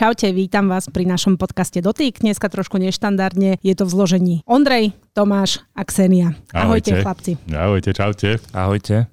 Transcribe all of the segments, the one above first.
Čaute, vítam vás pri našom podcaste Dotýk. Dneska trošku neštandardne je to v zložení Ondrej, Tomáš a Ksenia. Ahojte, Ahojte chlapci. Ahojte, čaute. Ahojte.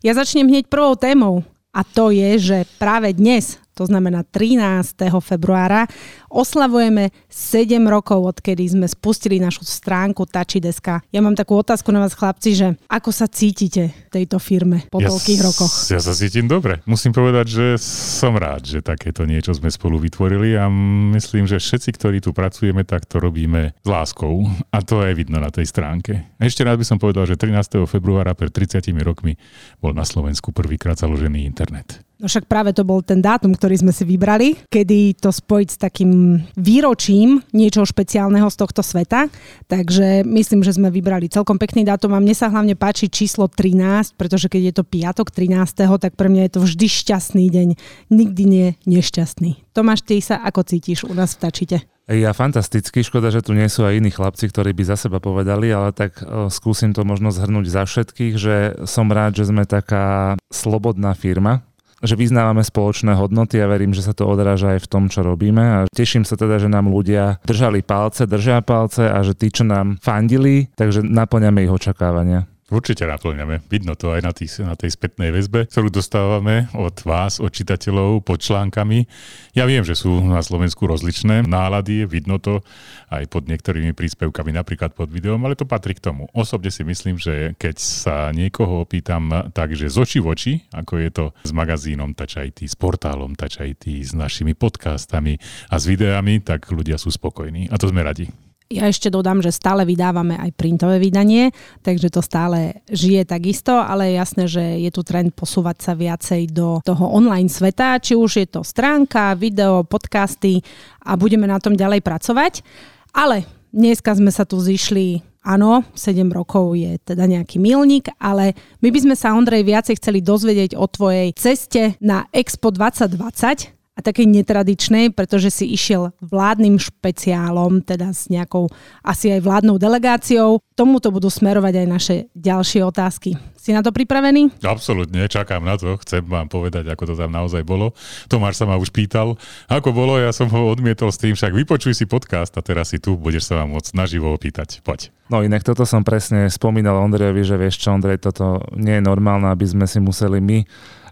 Ja začnem hneď prvou témou a to je, že práve dnes, to znamená 13. februára, oslavujeme 7 rokov, odkedy sme spustili našu stránku Tačideska. Ja mám takú otázku na vás, chlapci, že ako sa cítite v tejto firme po ja toľkých rokoch? Ja sa cítim dobre. Musím povedať, že som rád, že takéto niečo sme spolu vytvorili a myslím, že všetci, ktorí tu pracujeme, tak to robíme s láskou a to je vidno na tej stránke. Ešte rád by som povedal, že 13. februára pred 30 rokmi bol na Slovensku prvýkrát založený internet. No však práve to bol ten dátum, ktorý sme si vybrali, kedy to spojiť s takým výročím niečo špeciálneho z tohto sveta. Takže myslím, že sme vybrali celkom pekný dátum a mne sa hlavne páči číslo 13, pretože keď je to piatok 13., tak pre mňa je to vždy šťastný deň. Nikdy nie nešťastný. Tomáš, ty sa ako cítiš u nás v Tačite? Ja fantasticky, škoda, že tu nie sú aj iní chlapci, ktorí by za seba povedali, ale tak o, skúsim to možno zhrnúť za všetkých, že som rád, že sme taká slobodná firma, že vyznávame spoločné hodnoty a verím, že sa to odráža aj v tom, čo robíme a teším sa teda, že nám ľudia držali palce, držia palce a že tí, čo nám fandili, takže naplňame ich očakávania. Určite naplňame. Vidno to aj na, tých, na tej spätnej väzbe, ktorú dostávame od vás, od čitateľov, pod článkami. Ja viem, že sú na Slovensku rozličné nálady, vidno to aj pod niektorými príspevkami, napríklad pod videom, ale to patrí k tomu. Osobne si myslím, že keď sa niekoho opýtam tak, že z oči v oči, ako je to s magazínom Touch IT, s portálom Touch IT, s našimi podcastami a s videami, tak ľudia sú spokojní. A to sme radi. Ja ešte dodám, že stále vydávame aj printové vydanie, takže to stále žije takisto, ale je jasné, že je tu trend posúvať sa viacej do toho online sveta, či už je to stránka, video, podcasty a budeme na tom ďalej pracovať. Ale dneska sme sa tu zišli Áno, 7 rokov je teda nejaký milník, ale my by sme sa, Ondrej, viacej chceli dozvedieť o tvojej ceste na Expo 2020, a takej netradičnej, pretože si išiel vládnym špeciálom, teda s nejakou asi aj vládnou delegáciou. Tomuto budú smerovať aj naše ďalšie otázky. Si na to pripravený? Absolútne, čakám na to. Chcem vám povedať, ako to tam naozaj bolo. Tomáš sa ma už pýtal, ako bolo, ja som ho odmietol s tým, však vypočuj si podcast a teraz si tu, budeš sa vám môcť naživo opýtať. Poď. No inak toto som presne spomínal Ondrejovi, že vieš čo, Ondrej, toto nie je normálne, aby sme si museli my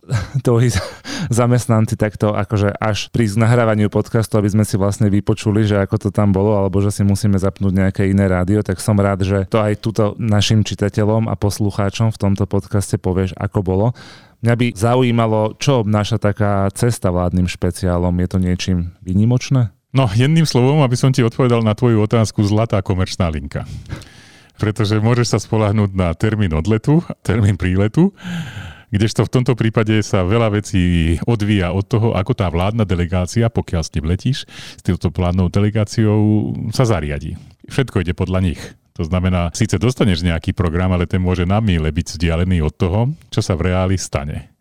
tvoji zamestnanci takto akože až pri nahrávaniu podcastu, aby sme si vlastne vypočuli, že ako to tam bolo, alebo že si musíme zapnúť nejaké iné rádio, tak som rád, že to aj túto našim čitateľom a poslucháčom v tomto podcaste povieš, ako bolo. Mňa by zaujímalo, čo obnáša taká cesta vládnym špeciálom. Je to niečím vynimočné? No, jedným slovom, aby som ti odpovedal na tvoju otázku, zlatá komerčná linka. Pretože môžeš sa spolahnúť na termín odletu, termín príletu Kdežto v tomto prípade sa veľa vecí odvíja od toho, ako tá vládna delegácia, pokiaľ s tým letíš, s touto vládnou delegáciou sa zariadi. Všetko ide podľa nich. To znamená, síce dostaneš nejaký program, ale ten môže na míle byť vzdialený od toho, čo sa v reáli stane.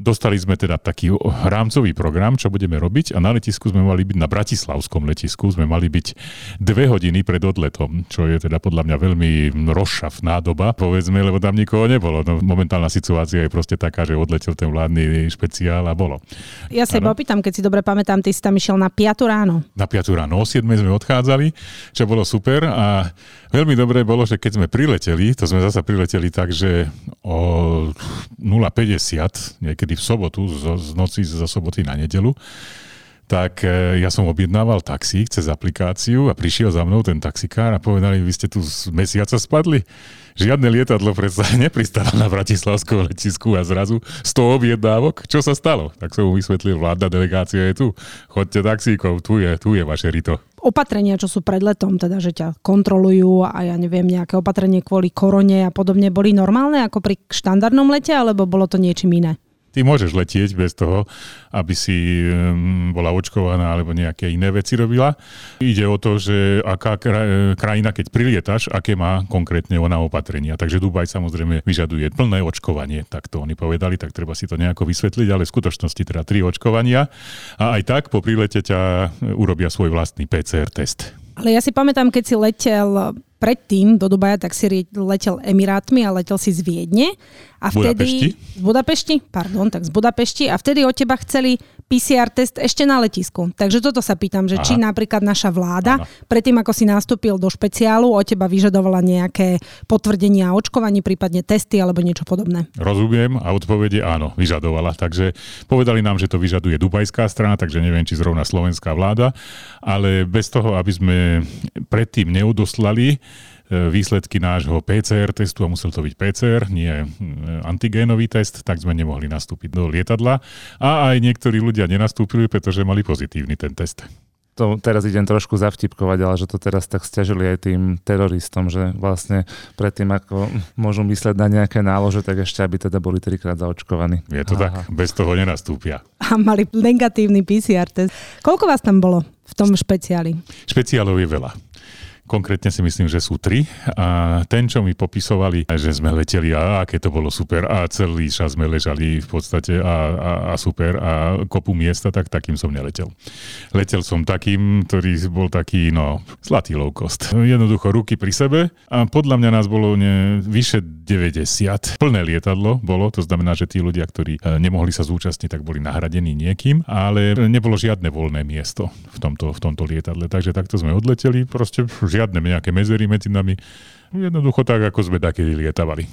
Dostali sme teda taký rámcový program, čo budeme robiť a na letisku sme mali byť, na Bratislavskom letisku sme mali byť dve hodiny pred odletom, čo je teda podľa mňa veľmi rozšafná doba, povedzme, lebo tam nikoho nebolo. No, momentálna situácia je proste taká, že odletel ten vládny špeciál a bolo. Ja sa iba opýtam, keď si dobre pamätám, ty si tam išiel na 5 ráno. Na 5 ráno, o 7 sme odchádzali, čo bolo super a veľmi dobré bolo, že keď sme prileteli, to sme zase prileteli tak, že o 0,50, niekedy niekedy v sobotu, z, z noci zo soboty na nedelu, tak e, ja som objednával taxík cez aplikáciu a prišiel za mnou ten taxikár a povedali, vy ste tu z mesiaca spadli. Žiadne lietadlo predsa nepristalo na Bratislavskom letisku a zrazu 100 objednávok. Čo sa stalo? Tak som mu vysvetlil, vládna delegácia je tu. Chodte taxíkov, tu je, tu je vaše rito. Opatrenia, čo sú pred letom, teda, že ťa kontrolujú a ja neviem, nejaké opatrenie kvôli korone a podobne, boli normálne ako pri štandardnom lete, alebo bolo to niečím iné? Ty môžeš letieť bez toho, aby si bola očkovaná alebo nejaké iné veci robila. Ide o to, že aká krajina, keď prilietaš, aké má konkrétne ona opatrenia. Takže Dubaj samozrejme vyžaduje plné očkovanie, tak to oni povedali, tak treba si to nejako vysvetliť, ale v skutočnosti teda tri očkovania. A aj tak po prilete ťa urobia svoj vlastný PCR test. Ale ja si pamätám, keď si letel predtým do Dubaja, tak si letel Emirátmi a letel si z Viedne. A vtedy, Budapešti? Z Budapešti? Pardon, tak z Budapešti. A vtedy od teba chceli PCR test ešte na letisku. Takže toto sa pýtam, že Aha. či napríklad naša vláda, Aha. predtým ako si nastúpil do špeciálu, od teba vyžadovala nejaké potvrdenia o očkovaní, prípadne testy alebo niečo podobné. Rozumiem a odpovede áno, vyžadovala. Takže povedali nám, že to vyžaduje dubajská strana, takže neviem, či zrovna slovenská vláda, ale bez toho, aby sme predtým neodoslali E, výsledky nášho PCR testu a musel to byť PCR, nie e, antigénový test, tak sme nemohli nastúpiť do lietadla a aj niektorí ľudia nenastúpili, pretože mali pozitívny ten test to teraz idem trošku zavtipkovať, ale že to teraz tak stiažili aj tým teroristom, že vlastne predtým, ako môžu mysleť na nejaké nálože, tak ešte aby teda boli trikrát zaočkovaní. Je to Aha. tak, bez toho nenastúpia. A mali negatívny PCR test. Koľko vás tam bolo v tom špeciáli? Špeciálov je veľa. Konkrétne si myslím, že sú tri. A ten, čo mi popisovali, že sme leteli a aké to bolo super a celý čas sme ležali v podstate a, a, a super a kopu miesta, tak takým som neletel. Letel som takým, ktorý bol taký, no, zlatý low cost. Jednoducho ruky pri sebe a podľa mňa nás bolo ne, vyše 90. Plné lietadlo bolo, to znamená, že tí ľudia, ktorí e, nemohli sa zúčastniť, tak boli nahradení niekým, ale nebolo žiadne voľné miesto v tomto, v tomto lietadle. Takže takto sme odleteli, proste žiadne nejaké medzery medzi nami. Jednoducho tak, ako sme takedy lietavali.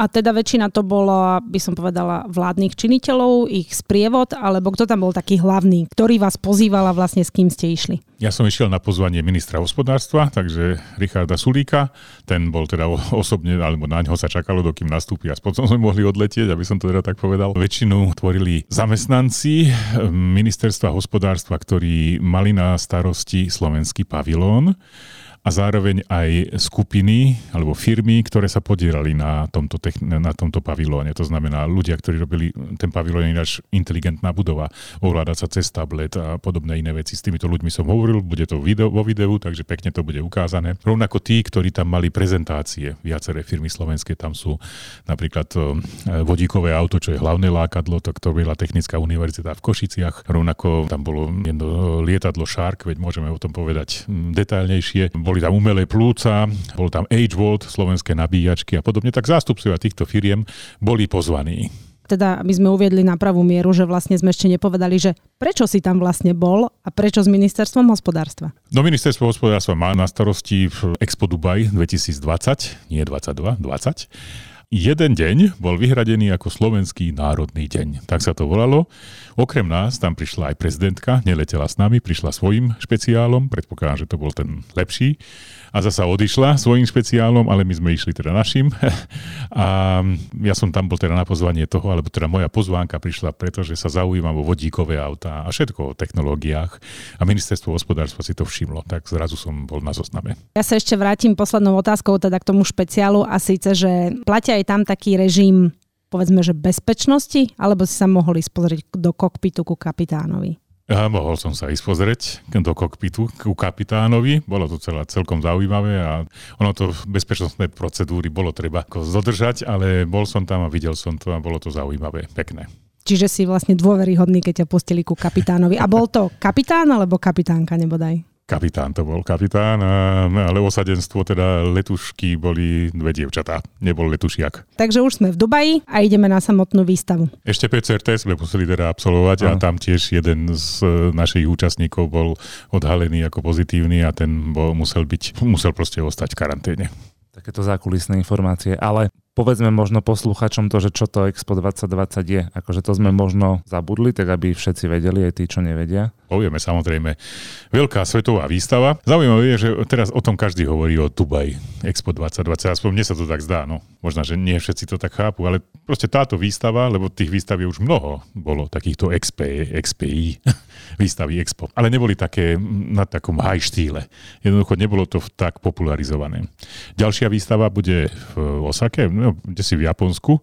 A teda väčšina to bolo, by som povedala, vládnych činiteľov, ich sprievod, alebo kto tam bol taký hlavný, ktorý vás pozýval a vlastne s kým ste išli? Ja som išiel na pozvanie ministra hospodárstva, takže Richarda Sulíka, ten bol teda osobne, alebo na ňo sa čakalo, dokým nastúpi a potom sme mohli odletieť, aby som to teda tak povedal. Väčšinu tvorili zamestnanci ministerstva hospodárstva, ktorí mali na starosti slovenský pavilón a zároveň aj skupiny alebo firmy, ktoré sa podielali na tomto, na tomto pavilóne. To znamená ľudia, ktorí robili ten pavilón ináč inteligentná budova, ovláda sa cez tablet a podobné iné veci. S týmito ľuďmi som hovoril, bude to video, vo videu, takže pekne to bude ukázané. Rovnako tí, ktorí tam mali prezentácie, viaceré firmy slovenské, tam sú napríklad vodíkové auto, čo je hlavné lákadlo, to, ktoré bola Technická univerzita v Košiciach. Rovnako tam bolo jedno lietadlo Shark, veď môžeme o tom povedať detailnejšie boli tam umelé plúca, bol tam Age Volt, slovenské nabíjačky a podobne, tak zástupcovia týchto firiem boli pozvaní teda aby sme uviedli na pravú mieru, že vlastne sme ešte nepovedali, že prečo si tam vlastne bol a prečo s ministerstvom hospodárstva? No ministerstvo hospodárstva má na starosti v Expo Dubai 2020, nie 22, 20 jeden deň bol vyhradený ako slovenský národný deň. Tak sa to volalo. Okrem nás tam prišla aj prezidentka, neletela s nami, prišla svojim špeciálom, predpokladám, že to bol ten lepší a zasa odišla svojim špeciálom, ale my sme išli teda našim. A ja som tam bol teda na pozvanie toho, alebo teda moja pozvánka prišla, pretože sa zaujímam o vodíkové autá a všetko o technológiách a ministerstvo hospodárstva si to všimlo, tak zrazu som bol na zozname. Ja sa ešte vrátim poslednou otázkou teda k tomu špeciálu a síce, že platia aj tam taký režim povedzme, že bezpečnosti, alebo si sa mohli spozrieť do kokpitu ku kapitánovi? Ja, mohol som sa ísť pozrieť do kokpitu ku kapitánovi, bolo to celá celkom zaujímavé a ono to bezpečnostné procedúry bolo treba zodržať, ale bol som tam a videl som to a bolo to zaujímavé, pekné. Čiže si vlastne dôveryhodný, keď ťa pustili ku kapitánovi. A bol to kapitán alebo kapitánka nebodaj? Kapitán to bol kapitán, ale osadenstvo, teda letušky boli dve dievčatá, nebol letušiak. Takže už sme v Dubaji a ideme na samotnú výstavu. Ešte PCR test sme museli teda absolvovať a tam tiež jeden z e, našich účastníkov bol odhalený ako pozitívny a ten bol, musel byť, musel proste ostať v karanténe takéto zákulisné informácie, ale povedzme možno posluchačom to, že čo to Expo 2020 je. Akože to sme možno zabudli, tak aby všetci vedeli, aj tí, čo nevedia. Povieme samozrejme. Veľká svetová výstava. Zaujímavé je, že teraz o tom každý hovorí o Dubaj Expo 2020. Aspoň mne sa to tak zdá. No. Možno, že nie všetci to tak chápu, ale proste táto výstava, lebo tých výstav je už mnoho, bolo takýchto XP, XPI, výstavy Expo. Ale neboli také na takom high štýle. Jednoducho nebolo to tak popularizované. Ďalšia výstava bude v Osake, no, kde si v Japonsku,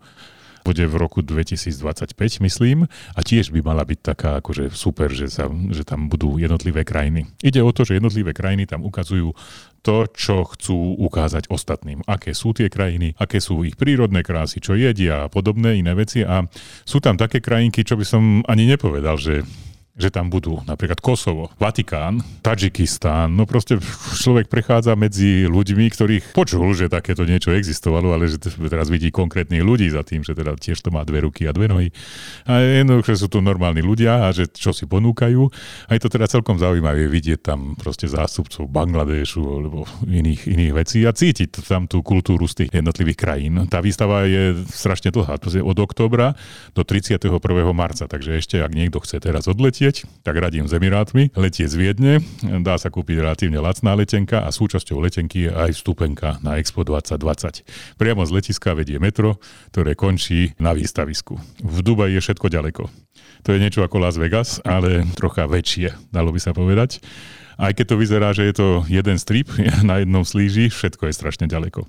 bude v roku 2025, myslím, a tiež by mala byť taká akože super, že, sa, že tam budú jednotlivé krajiny. Ide o to, že jednotlivé krajiny tam ukazujú to, čo chcú ukázať ostatným. Aké sú tie krajiny, aké sú ich prírodné krásy, čo jedia a podobné iné veci. A sú tam také krajinky, čo by som ani nepovedal, že že tam budú napríklad Kosovo, Vatikán, Tadžikistán, no proste človek prechádza medzi ľuďmi, ktorých počul, že takéto niečo existovalo, ale že teraz vidí konkrétnych ľudí za tým, že teda tiež to má dve ruky a dve nohy. A jednoducho sú tu normálni ľudia a že čo si ponúkajú. A je to teda celkom zaujímavé vidieť tam proste zástupcov Bangladešu alebo iných, iných vecí a cítiť tam tú kultúru z tých jednotlivých krajín. Tá výstava je strašne dlhá, to je od októbra do 31. marca, takže ešte ak niekto chce teraz odletieť, letieť, tak radím s Emirátmi. Letie z Viedne, dá sa kúpiť relatívne lacná letenka a súčasťou letenky je aj vstupenka na Expo 2020. Priamo z letiska vedie metro, ktoré končí na výstavisku. V Dubaji je všetko ďaleko. To je niečo ako Las Vegas, ale trocha väčšie, dalo by sa povedať. Aj keď to vyzerá, že je to jeden strip na jednom slíži, všetko je strašne ďaleko.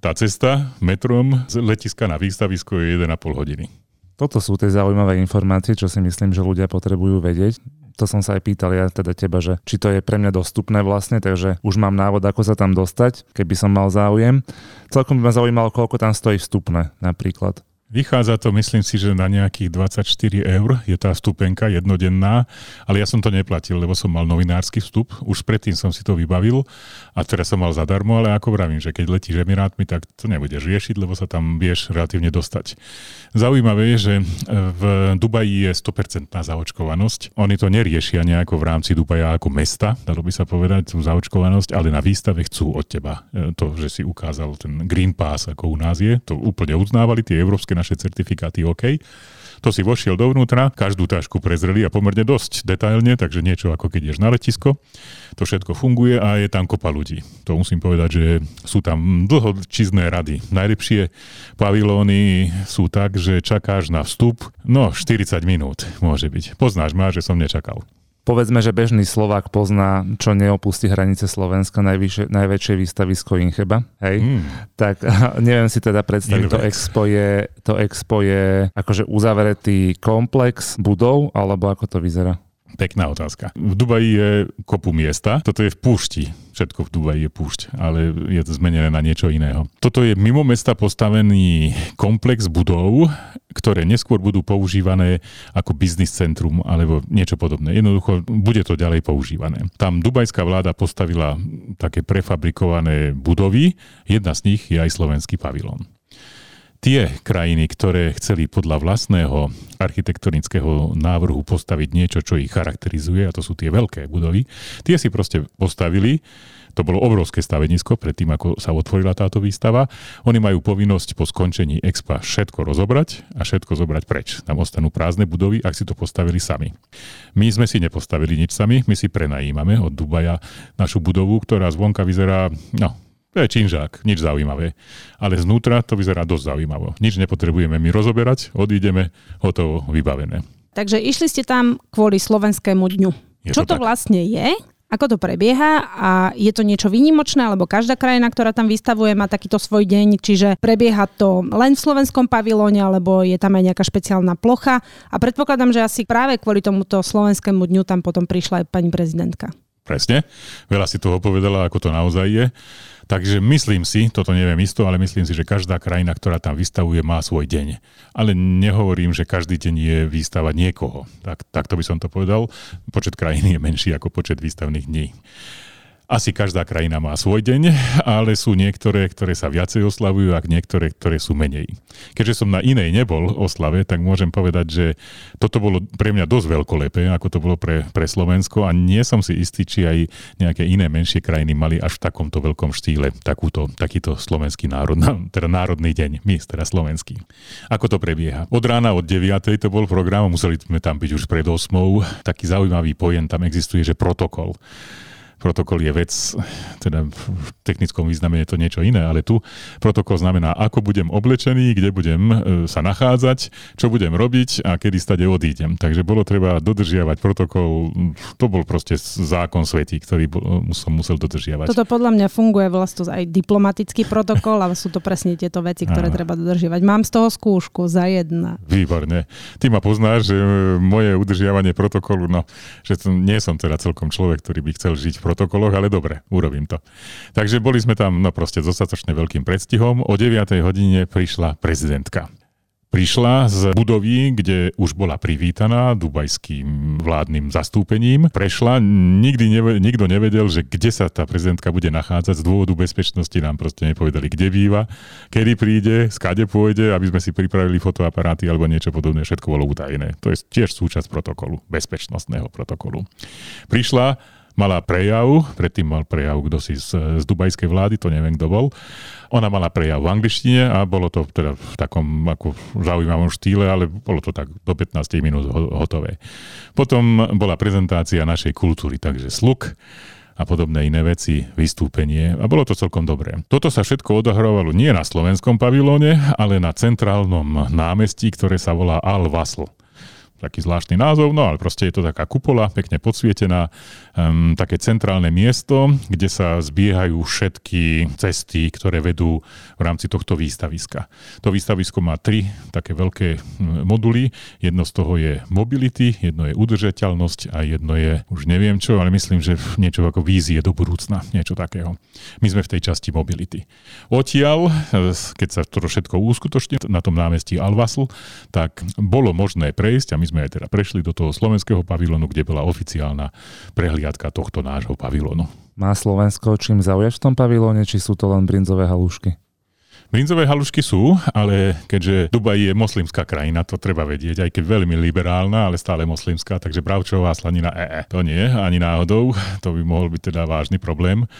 Tá cesta metrom z letiska na výstavisko je 1,5 hodiny. Toto sú tie zaujímavé informácie, čo si myslím, že ľudia potrebujú vedieť. To som sa aj pýtal ja teda teba, že či to je pre mňa dostupné vlastne, takže už mám návod, ako sa tam dostať, keby som mal záujem. Celkom by ma zaujímalo, koľko tam stojí vstupné napríklad. Vychádza to, myslím si, že na nejakých 24 eur je tá vstupenka jednodenná, ale ja som to neplatil, lebo som mal novinársky vstup, už predtým som si to vybavil a teraz som mal zadarmo, ale ako vravím, že keď letíš Emirátmi, tak to nebudeš riešiť, lebo sa tam vieš relatívne dostať. Zaujímavé je, že e, v Dubaji je 100% zaočkovanosť. Oni to neriešia nejako v rámci Dubaja ako mesta, dalo by sa povedať, tú zaočkovanosť, ale na výstave chcú od teba e, to, že si ukázal ten Green Pass, ako u nás je, to úplne uznávali tie európske naše certifikáty OK. To si vošiel dovnútra, každú tášku prezreli a pomerne dosť detailne, takže niečo ako keď ješ na letisko. To všetko funguje a je tam kopa ľudí. To musím povedať, že sú tam dlhočizné rady. Najlepšie pavilóny sú tak, že čakáš na vstup, no 40 minút môže byť. Poznáš ma, že som nečakal. Povedzme, že bežný Slovák pozná, čo neopustí hranice Slovenska, najvyššie, najväčšie výstavisko Incheba. Hej? Mm. Tak neviem si teda predstaviť, to expo, je, to expo je akože uzavretý komplex budov, alebo ako to vyzerá? Pekná otázka. V Dubaji je kopu miesta, toto je v púšti. Všetko v Dubaji je púšť, ale je to zmenené na niečo iného. Toto je mimo mesta postavený komplex budov, ktoré neskôr budú používané ako biznis centrum alebo niečo podobné. Jednoducho bude to ďalej používané. Tam dubajská vláda postavila také prefabrikované budovy, jedna z nich je aj slovenský pavilón tie krajiny, ktoré chceli podľa vlastného architektonického návrhu postaviť niečo, čo ich charakterizuje, a to sú tie veľké budovy, tie si proste postavili to bolo obrovské stavenisko predtým, ako sa otvorila táto výstava. Oni majú povinnosť po skončení expa všetko rozobrať a všetko zobrať preč. Tam ostanú prázdne budovy, ak si to postavili sami. My sme si nepostavili nič sami, my si prenajímame od Dubaja našu budovu, ktorá zvonka vyzerá, no, to je činžák, nič zaujímavé. Ale znútra to vyzerá dosť zaujímavo. Nič nepotrebujeme my rozoberať, odídeme, hotovo, vybavené. Takže išli ste tam kvôli slovenskému dňu. Je Čo to, to vlastne je? Ako to prebieha a je to niečo výnimočné, alebo každá krajina, ktorá tam vystavuje, má takýto svoj deň, čiže prebieha to len v slovenskom pavilóne, alebo je tam aj nejaká špeciálna plocha. A predpokladám, že asi práve kvôli tomuto slovenskému dňu tam potom prišla aj pani prezidentka. Presne. Veľa si toho povedala, ako to naozaj je. Takže myslím si, toto neviem isto, ale myslím si, že každá krajina, ktorá tam vystavuje, má svoj deň. Ale nehovorím, že každý deň je výstava niekoho. Tak, takto by som to povedal. Počet krajín je menší ako počet výstavných dní. Asi každá krajina má svoj deň, ale sú niektoré, ktoré sa viacej oslavujú a niektoré, ktoré sú menej. Keďže som na inej nebol oslave, tak môžem povedať, že toto bolo pre mňa dosť veľkolepé, ako to bolo pre, pre Slovensko a nie som si istý, či aj nejaké iné menšie krajiny mali až v takomto veľkom štýle takúto, takýto slovenský národ, teda národný deň, my teda slovenský. Ako to prebieha? Od rána od 9. to bol program, museli sme tam byť už pred 8. Taký zaujímavý pojem tam existuje, že protokol protokol je vec, teda v technickom význame je to niečo iné, ale tu protokol znamená, ako budem oblečený, kde budem e, sa nachádzať, čo budem robiť a kedy stade odídem. Takže bolo treba dodržiavať protokol, to bol proste zákon svetí, ktorý som musel dodržiavať. Toto podľa mňa funguje vlastne aj diplomatický protokol, ale sú to presne tieto veci, ktoré Áno. treba dodržiavať. Mám z toho skúšku za jedna. Výborne. Ty ma poznáš, že e, moje udržiavanie protokolu, no, že to, nie som teda celkom človek, ktorý by chcel žiť v protokoloch, ale dobre, urobím to. Takže boli sme tam no proste dostatočne veľkým predstihom. O 9. hodine prišla prezidentka. Pri prišla z budovy, kde už bola privítaná dubajským vládnym zastúpením. Prešla, nikdy neve, nikto nevedel, že kde sa tá prezidentka bude nachádzať. Z dôvodu bezpečnosti nám proste nepovedali, kde býva, kedy príde, skade pôjde, aby sme si pripravili fotoaparáty alebo niečo podobné. Všetko bolo utajené. To je tiež súčasť protokolu, bezpečnostného protokolu. Prišla, mala prejav, predtým mal prejav kto si z, z dubajskej vlády, to neviem kto bol. Ona mala prejav v angličtine a bolo to teda v takom ako zaujímavom štýle, ale bolo to tak do 15 minút hotové. Potom bola prezentácia našej kultúry, takže sluk a podobné iné veci, vystúpenie a bolo to celkom dobré. Toto sa všetko odohrávalo nie na slovenskom pavilóne, ale na centrálnom námestí, ktoré sa volá Al-Wasl taký zvláštny názov, no ale proste je to taká kupola, pekne podsvietená, um, také centrálne miesto, kde sa zbiehajú všetky cesty, ktoré vedú v rámci tohto výstaviska. To výstavisko má tri také veľké moduly. Jedno z toho je mobility, jedno je udržateľnosť a jedno je, už neviem čo, ale myslím, že niečo ako vízie do budúcna, niečo takého. My sme v tej časti mobility. Odtiaľ, keď sa to všetko uskutoční na tom námestí Alvasl, tak bolo možné prejsť a my sme aj teda prešli do toho slovenského pavilónu, kde bola oficiálna prehliadka tohto nášho pavilónu. Má Slovensko čím zaujať v tom pavilóne, či sú to len brinzové halušky? Brinzové halušky sú, ale keďže Dubaj je moslimská krajina, to treba vedieť, aj keď veľmi liberálna, ale stále moslimská, takže bravčová slanina EE. To nie, ani náhodou, to by mohol byť teda vážny problém.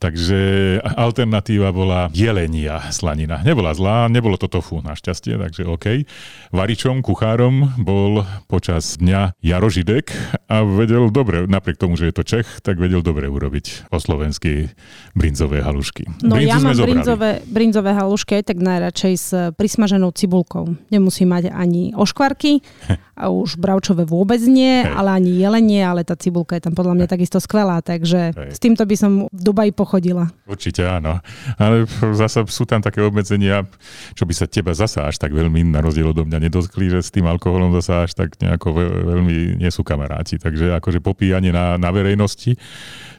Takže alternatíva bola jelenia slanina. Nebola zlá, nebolo to tofu našťastie, takže OK. Varičom, kuchárom bol počas dňa Jaro Židek a vedel dobre, napriek tomu, že je to Čech, tak vedel dobre urobiť po slovensky brinzové halušky. No Brinzu ja mám brinzové, brinzové halušky tak najradšej s prismaženou cibulkou. Nemusí mať ani oškvarky a už bravčové vôbec nie, Hej. ale ani jelenie, ale tá cibulka je tam podľa mňa Hej. takisto skvelá, takže Hej. s týmto by som v Dubaji pochodila. Určite áno. Ale zase sú tam také obmedzenia, čo by sa teba zasa až tak veľmi na rozdiel odo mňa nedotkli, že s tým alkoholom zasa až tak nejako veľmi nie sú kamaráti. Takže akože popíjanie na, na verejnosti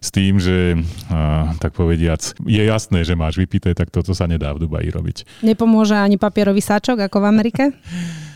s tým, že a, tak povediac, je jasné, že máš vypité, tak toto sa nedá v Dubaji robiť. Nepomôže ani papierový sáčok ako v Amerike?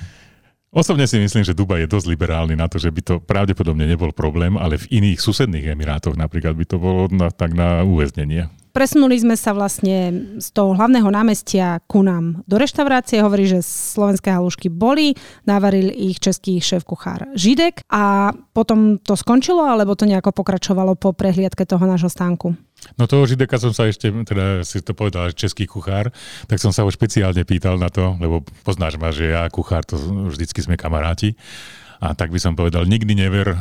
Osobne si myslím, že Dubaj je dosť liberálny na to, že by to pravdepodobne nebol problém, ale v iných susedných emirátoch napríklad by to bolo na, tak na uväznenie. Presunuli sme sa vlastne z toho hlavného námestia ku nám do reštaurácie. Hovorí, že slovenské halušky boli, navaril ich český šéf-kuchár Židek a potom to skončilo, alebo to nejako pokračovalo po prehliadke toho nášho stánku? No toho Žideka som sa ešte, teda si to povedal, český kuchár, tak som sa ho špeciálne pýtal na to, lebo poznáš ma, že ja kuchár, to vždycky sme kamaráti. A tak by som povedal, nikdy never e,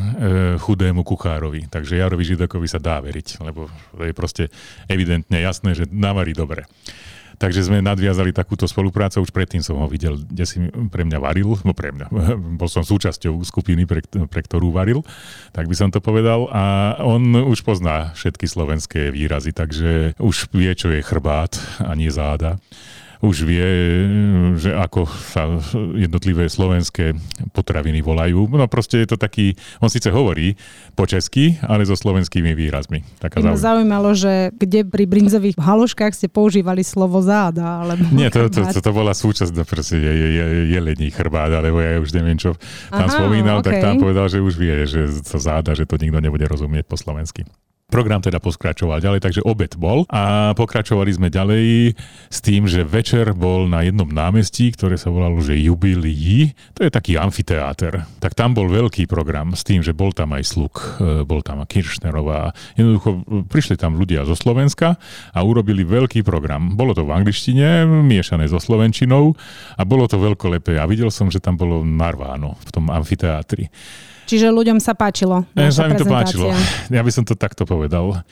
chudému kuchárovi. Takže Jarovi Židekovi sa dá veriť, lebo je proste evidentne jasné, že navarí dobre. Takže sme nadviazali takúto spoluprácu, už predtým som ho videl, kde si pre mňa varil, no pre mňa, bol som súčasťou skupiny, pre, pre ktorú varil, tak by som to povedal. A on už pozná všetky slovenské výrazy, takže už vie, čo je chrbát a nie záda už vie, že ako sa jednotlivé slovenské potraviny volajú. No proste je to taký, on síce hovorí po česky, ale so slovenskými výrazmi. Taká ma zaujímalo, že kde pri brinzových haluškách ste používali slovo záda, alebo Nie, to, to, to, to bola súčasť, no proste je, je, je, jelení chrbát, alebo ja už neviem, čo tam Aha, spomínal, okay. tak tam povedal, že už vie, že to záda, že to nikto nebude rozumieť po slovensky. Program teda pokračoval ďalej, takže obed bol a pokračovali sme ďalej s tým, že večer bol na jednom námestí, ktoré sa volalo, že Jubilii, to je taký amfiteáter. Tak tam bol veľký program s tým, že bol tam aj Sluk, e, bol tam Kiršnerová. Jednoducho e, prišli tam ľudia zo Slovenska a urobili veľký program. Bolo to v angličtine, miešané so slovenčinou a bolo to veľkolepé. A videl som, že tam bolo narváno v tom amfiteátri. Čiže ľuďom sa páčilo. Ja, sa mi to páčilo. Ja by som to takto povedal.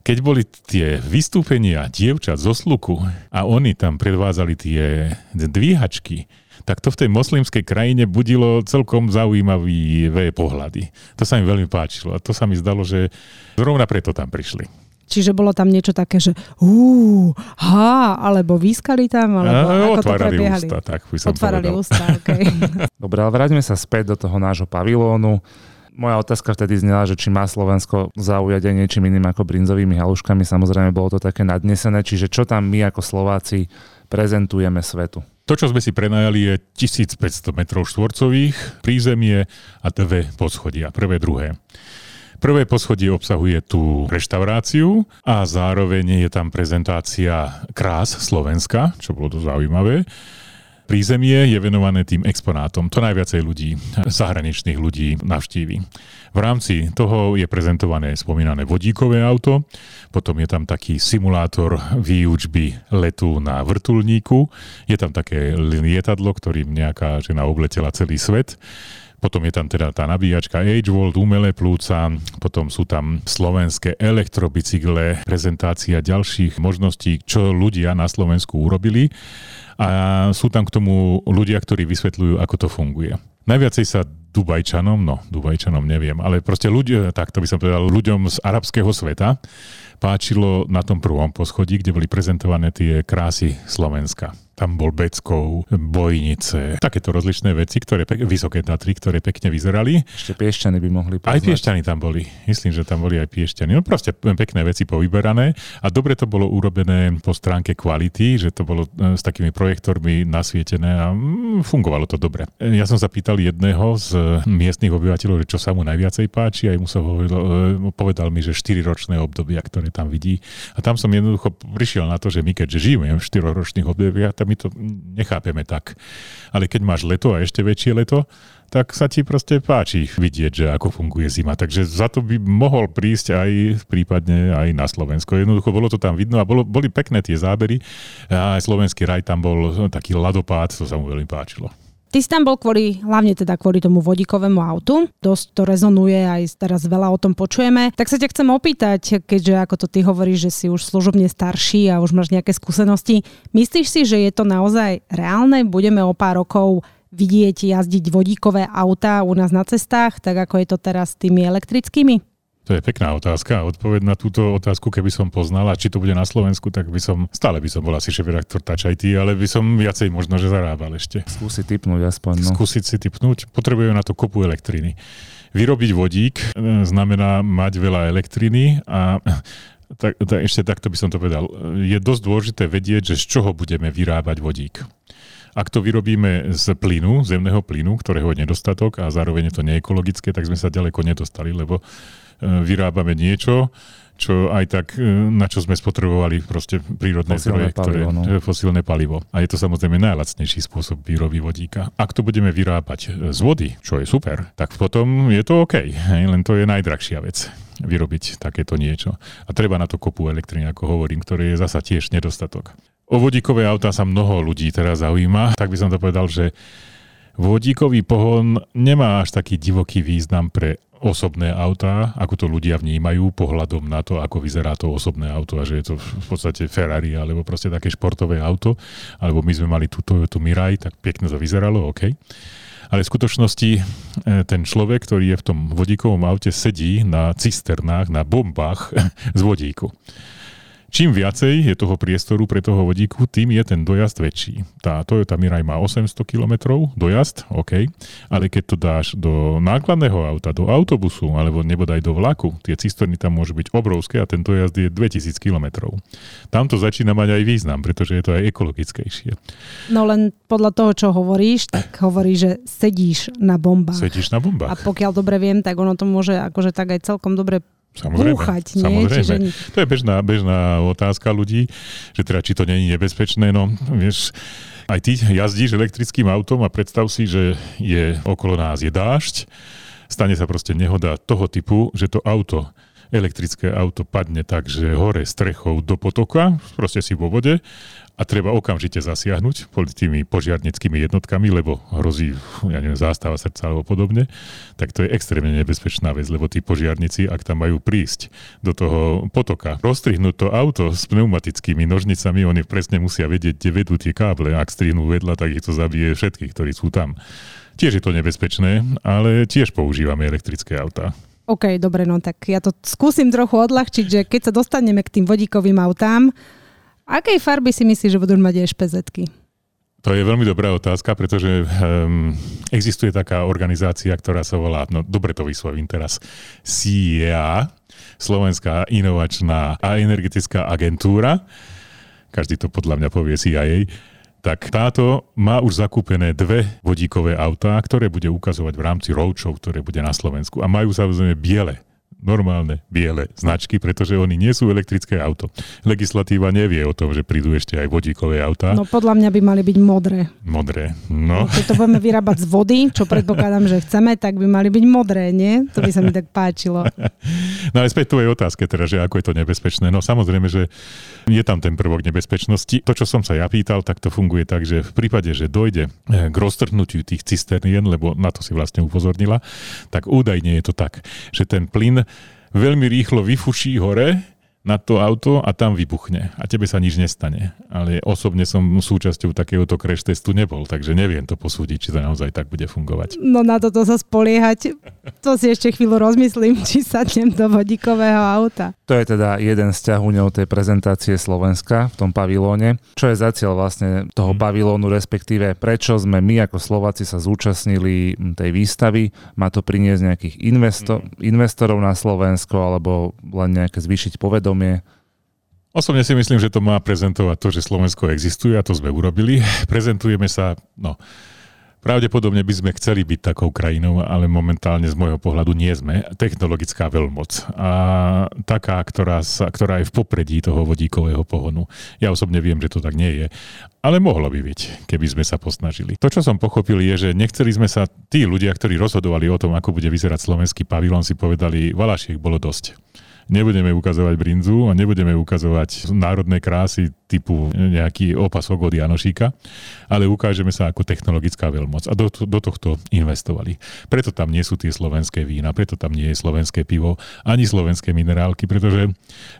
Keď boli tie vystúpenia dievčat zo sluku a oni tam predvádzali tie dvíhačky, tak to v tej moslimskej krajine budilo celkom zaujímavé pohľady. To sa mi veľmi páčilo a to sa mi zdalo, že zrovna preto tam prišli. Čiže bolo tam niečo také, že hú, ha, alebo výskali tam, alebo a, ako otvárali to ústa, tak by som Otvárali povedal. ústa, okay. Dobre, ale vráťme sa späť do toho nášho pavilónu. Moja otázka vtedy znela, že či má Slovensko zaujať aj niečím iným ako brinzovými haluškami. Samozrejme, bolo to také nadnesené. Čiže čo tam my ako Slováci prezentujeme svetu? To, čo sme si prenajali, je 1500 m štvorcových, prízemie a dve poschodia, prvé, druhé. Prvé poschodie obsahuje tú reštauráciu a zároveň je tam prezentácia krás Slovenska, čo bolo dosť zaujímavé. Prízemie je venované tým exponátom. To najviacej ľudí, zahraničných ľudí navštíví. V rámci toho je prezentované spomínané vodíkové auto, potom je tam taký simulátor výučby letu na vrtulníku, je tam také lietadlo, ktorým nejaká žena obletela celý svet potom je tam teda tá nabíjačka H-Volt, umelé plúca, potom sú tam slovenské elektrobicykle, prezentácia ďalších možností, čo ľudia na Slovensku urobili a sú tam k tomu ľudia, ktorí vysvetľujú, ako to funguje. Najviacej sa Dubajčanom, no Dubajčanom neviem, ale proste ľudia, tak to by som povedal, ľuďom z arabského sveta páčilo na tom prvom poschodí, kde boli prezentované tie krásy Slovenska. Tam bol Beckov, Bojnice, takéto rozličné veci, ktoré, vysoké Tatry, ktoré pekne vyzerali. Ešte Piešťany by mohli poznať. Aj Piešťany tam boli. Myslím, že tam boli aj Piešťany. No proste pekné veci povyberané a dobre to bolo urobené po stránke kvality, že to bolo e, s takými projektormi nasvietené a mm, fungovalo to dobre. E, ja som sa pýtal jedného z miestnych obyvateľov, čo sa mu najviacej páči a mu sa povedal, e, povedal mi, že 4-ročné obdobia, ktoré tam vidí. A tam som jednoducho prišiel na to, že my keďže žijeme v 4-ročných obdobiach, my to nechápeme tak. Ale keď máš leto a ešte väčšie leto, tak sa ti proste páči vidieť, že ako funguje zima. Takže za to by mohol prísť aj prípadne aj na Slovensko. Jednoducho bolo to tam vidno a bolo, boli pekné tie zábery. A aj slovenský raj tam bol taký ladopád, to sa mu veľmi páčilo. Ty si tam bol kvôli, hlavne teda kvôli tomu vodíkovému autu. Dosť to rezonuje, aj teraz veľa o tom počujeme. Tak sa ťa chcem opýtať, keďže ako to ty hovoríš, že si už služobne starší a už máš nejaké skúsenosti. Myslíš si, že je to naozaj reálne? Budeme o pár rokov vidieť jazdiť vodíkové autá u nás na cestách, tak ako je to teraz s tými elektrickými? To je pekná otázka. Odpoveď na túto otázku, keby som poznala, či to bude na Slovensku, tak by som, stále by som bol asi šéf-redaktor Touch IT, ale by som viacej možno, že zarábal ešte. Skúsiť typnúť aspoň. No. Skúsiť si typnúť. Potrebujú na to kopu elektriny. Vyrobiť vodík e, znamená mať veľa elektriny a tak, tak, ešte takto by som to povedal. Je dosť dôležité vedieť, že z čoho budeme vyrábať vodík. Ak to vyrobíme z plynu, zemného plynu, ktorého je nedostatok a zároveň je to neekologické, tak sme sa ďaleko nedostali, lebo vyrábame niečo, čo aj tak, e, na čo sme spotrebovali proste prírodné zdroje, ktoré no. fosílne palivo. A je to samozrejme najlacnejší spôsob výroby vodíka. Ak to budeme vyrábať z vody, čo je super, tak potom je to OK. Len to je najdrahšia vec vyrobiť takéto niečo. A treba na to kopu elektriny, ako hovorím, ktoré je zasa tiež nedostatok. O vodíkové autá sa mnoho ľudí teraz zaujíma, tak by som to povedal, že vodíkový pohon nemá až taký divoký význam pre osobné autá, ako to ľudia vnímajú pohľadom na to, ako vyzerá to osobné auto a že je to v podstate Ferrari alebo proste také športové auto, alebo my sme mali tú Toyota Mirai, tak pekne to vyzeralo, OK. Ale v skutočnosti e, ten človek, ktorý je v tom vodíkovom aute, sedí na cisternách, na bombách z vodíku. Čím viacej je toho priestoru pre toho vodíku, tým je ten dojazd väčší. Tá Toyota Mirai má 800 km dojazd, OK, ale keď to dáš do nákladného auta, do autobusu alebo nebodaj do vlaku, tie cisterny tam môžu byť obrovské a ten dojazd je 2000 km. Tam to začína mať aj význam, pretože je to aj ekologickejšie. No len podľa toho, čo hovoríš, tak hovoríš, že sedíš na bombách. Sedíš na bombách. A pokiaľ dobre viem, tak ono to môže akože tak aj celkom dobre Samozrejme, Púchať, nie? samozrejme. Čiže... To je bežná, bežná otázka ľudí, že teda či to není nebezpečné, no vieš, aj ty jazdíš elektrickým autom a predstav si, že je okolo nás je dážď, stane sa proste nehoda toho typu, že to auto elektrické auto padne tak, že hore strechou do potoka, proste si vo vode a treba okamžite zasiahnuť tými požiarnickými jednotkami, lebo hrozí, ja neviem, zástava srdca alebo podobne, tak to je extrémne nebezpečná vec, lebo tí požiarnici, ak tam majú prísť do toho potoka, rozstrihnúť to auto s pneumatickými nožnicami, oni presne musia vedieť, kde vedú tie káble. Ak strihnú vedľa, tak ich to zabije všetkých, ktorí sú tam. Tiež je to nebezpečné, ale tiež používame elektrické autá. OK, dobre, no tak ja to skúsim trochu odľahčiť, že keď sa dostaneme k tým vodíkovým autám, Akej farby si myslíš, že budú mať špz To je veľmi dobrá otázka, pretože um, existuje taká organizácia, ktorá sa volá, no dobre to vyslovím teraz, CIA, Slovenská inovačná a energetická agentúra, každý to podľa mňa povie CIA, tak táto má už zakúpené dve vodíkové autá, ktoré bude ukazovať v rámci roadshow, ktoré bude na Slovensku. A majú samozrejme biele normálne biele značky, pretože oni nie sú elektrické auto. Legislatíva nevie o tom, že prídu ešte aj vodíkové autá. No podľa mňa by mali byť modré. Modré, no. Keď to budeme vyrábať z vody, čo predpokladám, že chceme, tak by mali byť modré, nie? To by sa mi tak páčilo. No ale späť tvojej otázke teda, že ako je to nebezpečné. No samozrejme, že je tam ten prvok nebezpečnosti. To, čo som sa ja pýtal, tak to funguje tak, že v prípade, že dojde eh, k roztrhnutiu tých cisternien, lebo na to si vlastne upozornila, tak údajne je to tak, že ten plyn veľmi rýchlo vyfuší hore na to auto a tam vybuchne a tebe sa nič nestane. Ale osobne som súčasťou takéhoto crash testu nebol, takže neviem to posúdiť, či to naozaj tak bude fungovať. No na toto sa spoliehať, to si ešte chvíľu rozmyslím, či sadnem do vodíkového auta. To je teda jeden z ťahuňov tej prezentácie Slovenska v tom pavilóne. Čo je za cieľ vlastne toho mhm. pavilónu, respektíve prečo sme my ako Slováci sa zúčastnili tej výstavy? Má to priniesť nejakých investor, mhm. investorov na Slovensko alebo len nejaké zvýšiť povedomie povedomie. Osobne si myslím, že to má prezentovať to, že Slovensko existuje a to sme urobili. Prezentujeme sa, no, Pravdepodobne by sme chceli byť takou krajinou, ale momentálne z môjho pohľadu nie sme. Technologická veľmoc. A taká, ktorá, sa, ktorá je v popredí toho vodíkového pohonu. Ja osobne viem, že to tak nie je. Ale mohlo by byť, keby sme sa posnažili. To, čo som pochopil, je, že nechceli sme sa, tí ľudia, ktorí rozhodovali o tom, ako bude vyzerať slovenský pavilon, si povedali, Valašiek bolo dosť nebudeme ukazovať brinzu a nebudeme ukazovať národné krásy typu nejaký opasok od Janošíka, ale ukážeme sa ako technologická veľmoc a do, do tohto investovali. Preto tam nie sú tie slovenské vína, preto tam nie je slovenské pivo, ani slovenské minerálky, pretože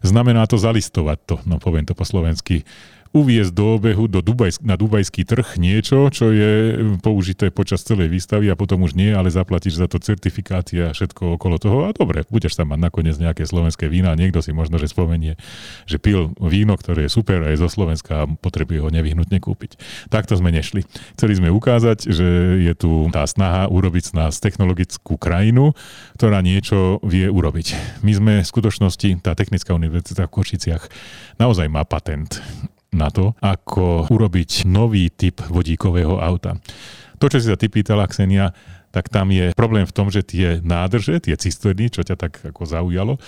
znamená to zalistovať to, no poviem to po slovensky, uviezť do obehu do Dubajsk, na dubajský trh niečo, čo je použité počas celej výstavy a potom už nie, ale zaplatíš za to certifikáty a všetko okolo toho a dobre, budeš tam mať nakoniec nejaké slovenské vína niekto si možno, že spomenie, že pil víno, ktoré je super a je zo Slovenska a potrebuje ho nevyhnutne kúpiť. Takto sme nešli. Chceli sme ukázať, že je tu tá snaha urobiť z nás technologickú krajinu, ktorá niečo vie urobiť. My sme v skutočnosti, tá Technická univerzita v Košiciach naozaj má patent na to, ako urobiť nový typ vodíkového auta. To, čo si sa ty pýtala, Ksenia, tak tam je problém v tom, že tie nádrže, tie cisterny, čo ťa tak ako zaujalo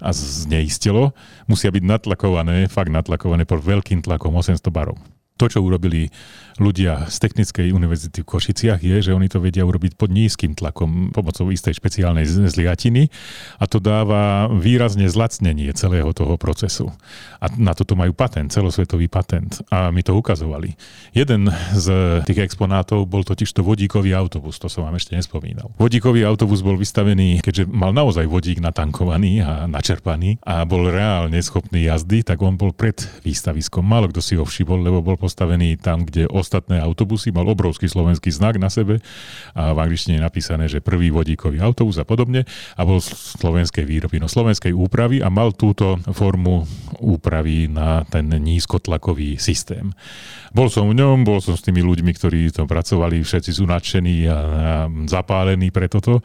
a zneistilo, musia byť natlakované, fakt natlakované pod veľkým tlakom 800 barov. To, čo urobili ľudia z Technickej univerzity v Košiciach je, že oni to vedia urobiť pod nízkym tlakom pomocou istej špeciálnej zliatiny a to dáva výrazne zlacnenie celého toho procesu. A na toto majú patent, celosvetový patent a my to ukazovali. Jeden z tých exponátov bol totiž to vodíkový autobus, to som vám ešte nespomínal. Vodíkový autobus bol vystavený, keďže mal naozaj vodík natankovaný a načerpaný a bol reálne schopný jazdy, tak on bol pred výstaviskom. Málo kto si ho všibol, lebo bol postavený tam, kde ostatné autobusy, mal obrovský slovenský znak na sebe a v angličtine je napísané, že prvý vodíkový autobus a podobne a bol slovenskej výroby, no slovenskej úpravy a mal túto formu úpravy na ten nízkotlakový systém. Bol som v ňom, bol som s tými ľuďmi, ktorí tam pracovali, všetci sú nadšení a, a zapálení pre toto.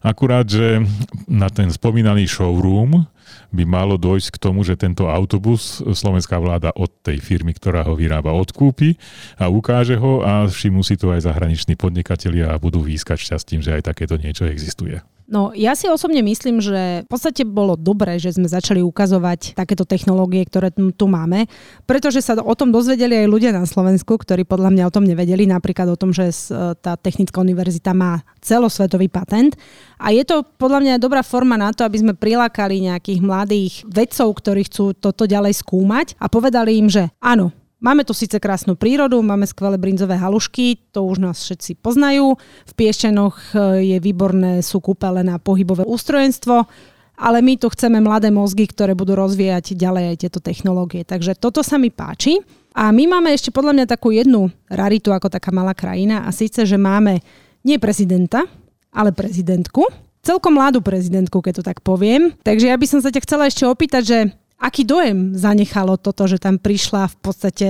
Akurát, že na ten spomínaný showroom by malo dojsť k tomu, že tento autobus slovenská vláda od tej firmy, ktorá ho vyrába, odkúpi a ukáže ho a všimnú si to aj zahraniční podnikatelia a budú výskať šťastím, že aj takéto niečo existuje. No ja si osobne myslím, že v podstate bolo dobré, že sme začali ukazovať takéto technológie, ktoré tu máme, pretože sa o tom dozvedeli aj ľudia na Slovensku, ktorí podľa mňa o tom nevedeli, napríklad o tom, že tá Technická univerzita má celosvetový patent. A je to podľa mňa dobrá forma na to, aby sme prilákali nejakých mladých vedcov, ktorí chcú toto ďalej skúmať a povedali im, že áno, Máme tu síce krásnu prírodu, máme skvelé brinzové halušky, to už nás všetci poznajú. V Piešťanoch e, je výborné, sú kúpele na pohybové ústrojenstvo, ale my tu chceme mladé mozgy, ktoré budú rozvíjať ďalej aj tieto technológie. Takže toto sa mi páči. A my máme ešte podľa mňa takú jednu raritu ako taká malá krajina a síce, že máme nie prezidenta, ale prezidentku. Celkom mladú prezidentku, keď to tak poviem. Takže ja by som sa ťa chcela ešte opýtať, že Aký dojem zanechalo toto, že tam prišla v podstate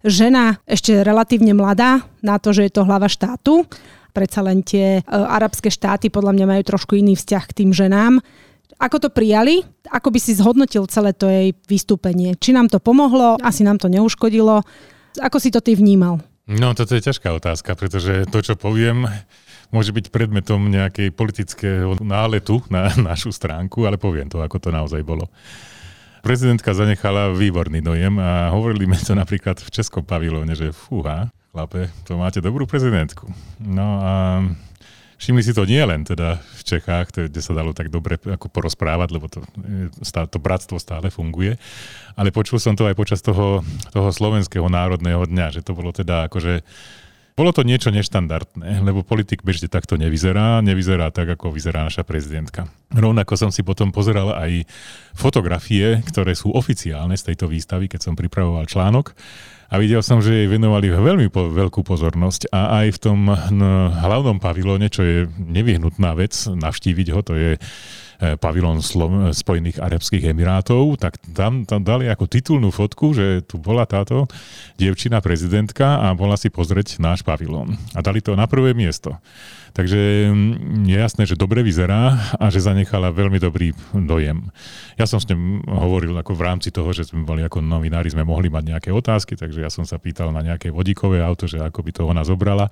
žena ešte relatívne mladá na to, že je to hlava štátu? Predsa len tie e, arabské štáty podľa mňa majú trošku iný vzťah k tým ženám. Ako to prijali? Ako by si zhodnotil celé to jej vystúpenie? Či nám to pomohlo? Asi nám to neuškodilo. Ako si to ty vnímal? No, toto je ťažká otázka, pretože to, čo poviem, môže byť predmetom nejakej politického náletu na našu stránku, ale poviem to, ako to naozaj bolo. Prezidentka zanechala výborný dojem a hovorili mi to napríklad v Českom pavilóne, že fúha, chlape, to máte dobrú prezidentku. No a všimli si to nie len teda v Čechách, kde sa dalo tak dobre ako porozprávať, lebo to, to bratstvo stále funguje, ale počul som to aj počas toho, toho slovenského národného dňa, že to bolo teda akože bolo to niečo neštandardné, lebo politik bežne takto nevyzerá, nevyzerá tak, ako vyzerá naša prezidentka. Rovnako som si potom pozeral aj fotografie, ktoré sú oficiálne z tejto výstavy, keď som pripravoval článok. A videl som, že jej venovali veľmi po, veľkú pozornosť. A aj v tom no, hlavnom pavilóne, čo je nevyhnutná vec, navštíviť ho, to je E, pavilon Spojených Arabských Emirátov, tak tam, tam dali ako titulnú fotku, že tu bola táto dievčina prezidentka a bola si pozrieť náš pavilón. A dali to na prvé miesto. Takže mm, je jasné, že dobre vyzerá a že zanechala veľmi dobrý dojem. Ja som s ním hovoril ako v rámci toho, že sme boli ako novinári, sme mohli mať nejaké otázky, takže ja som sa pýtal na nejaké vodíkové auto, že ako by to ona zobrala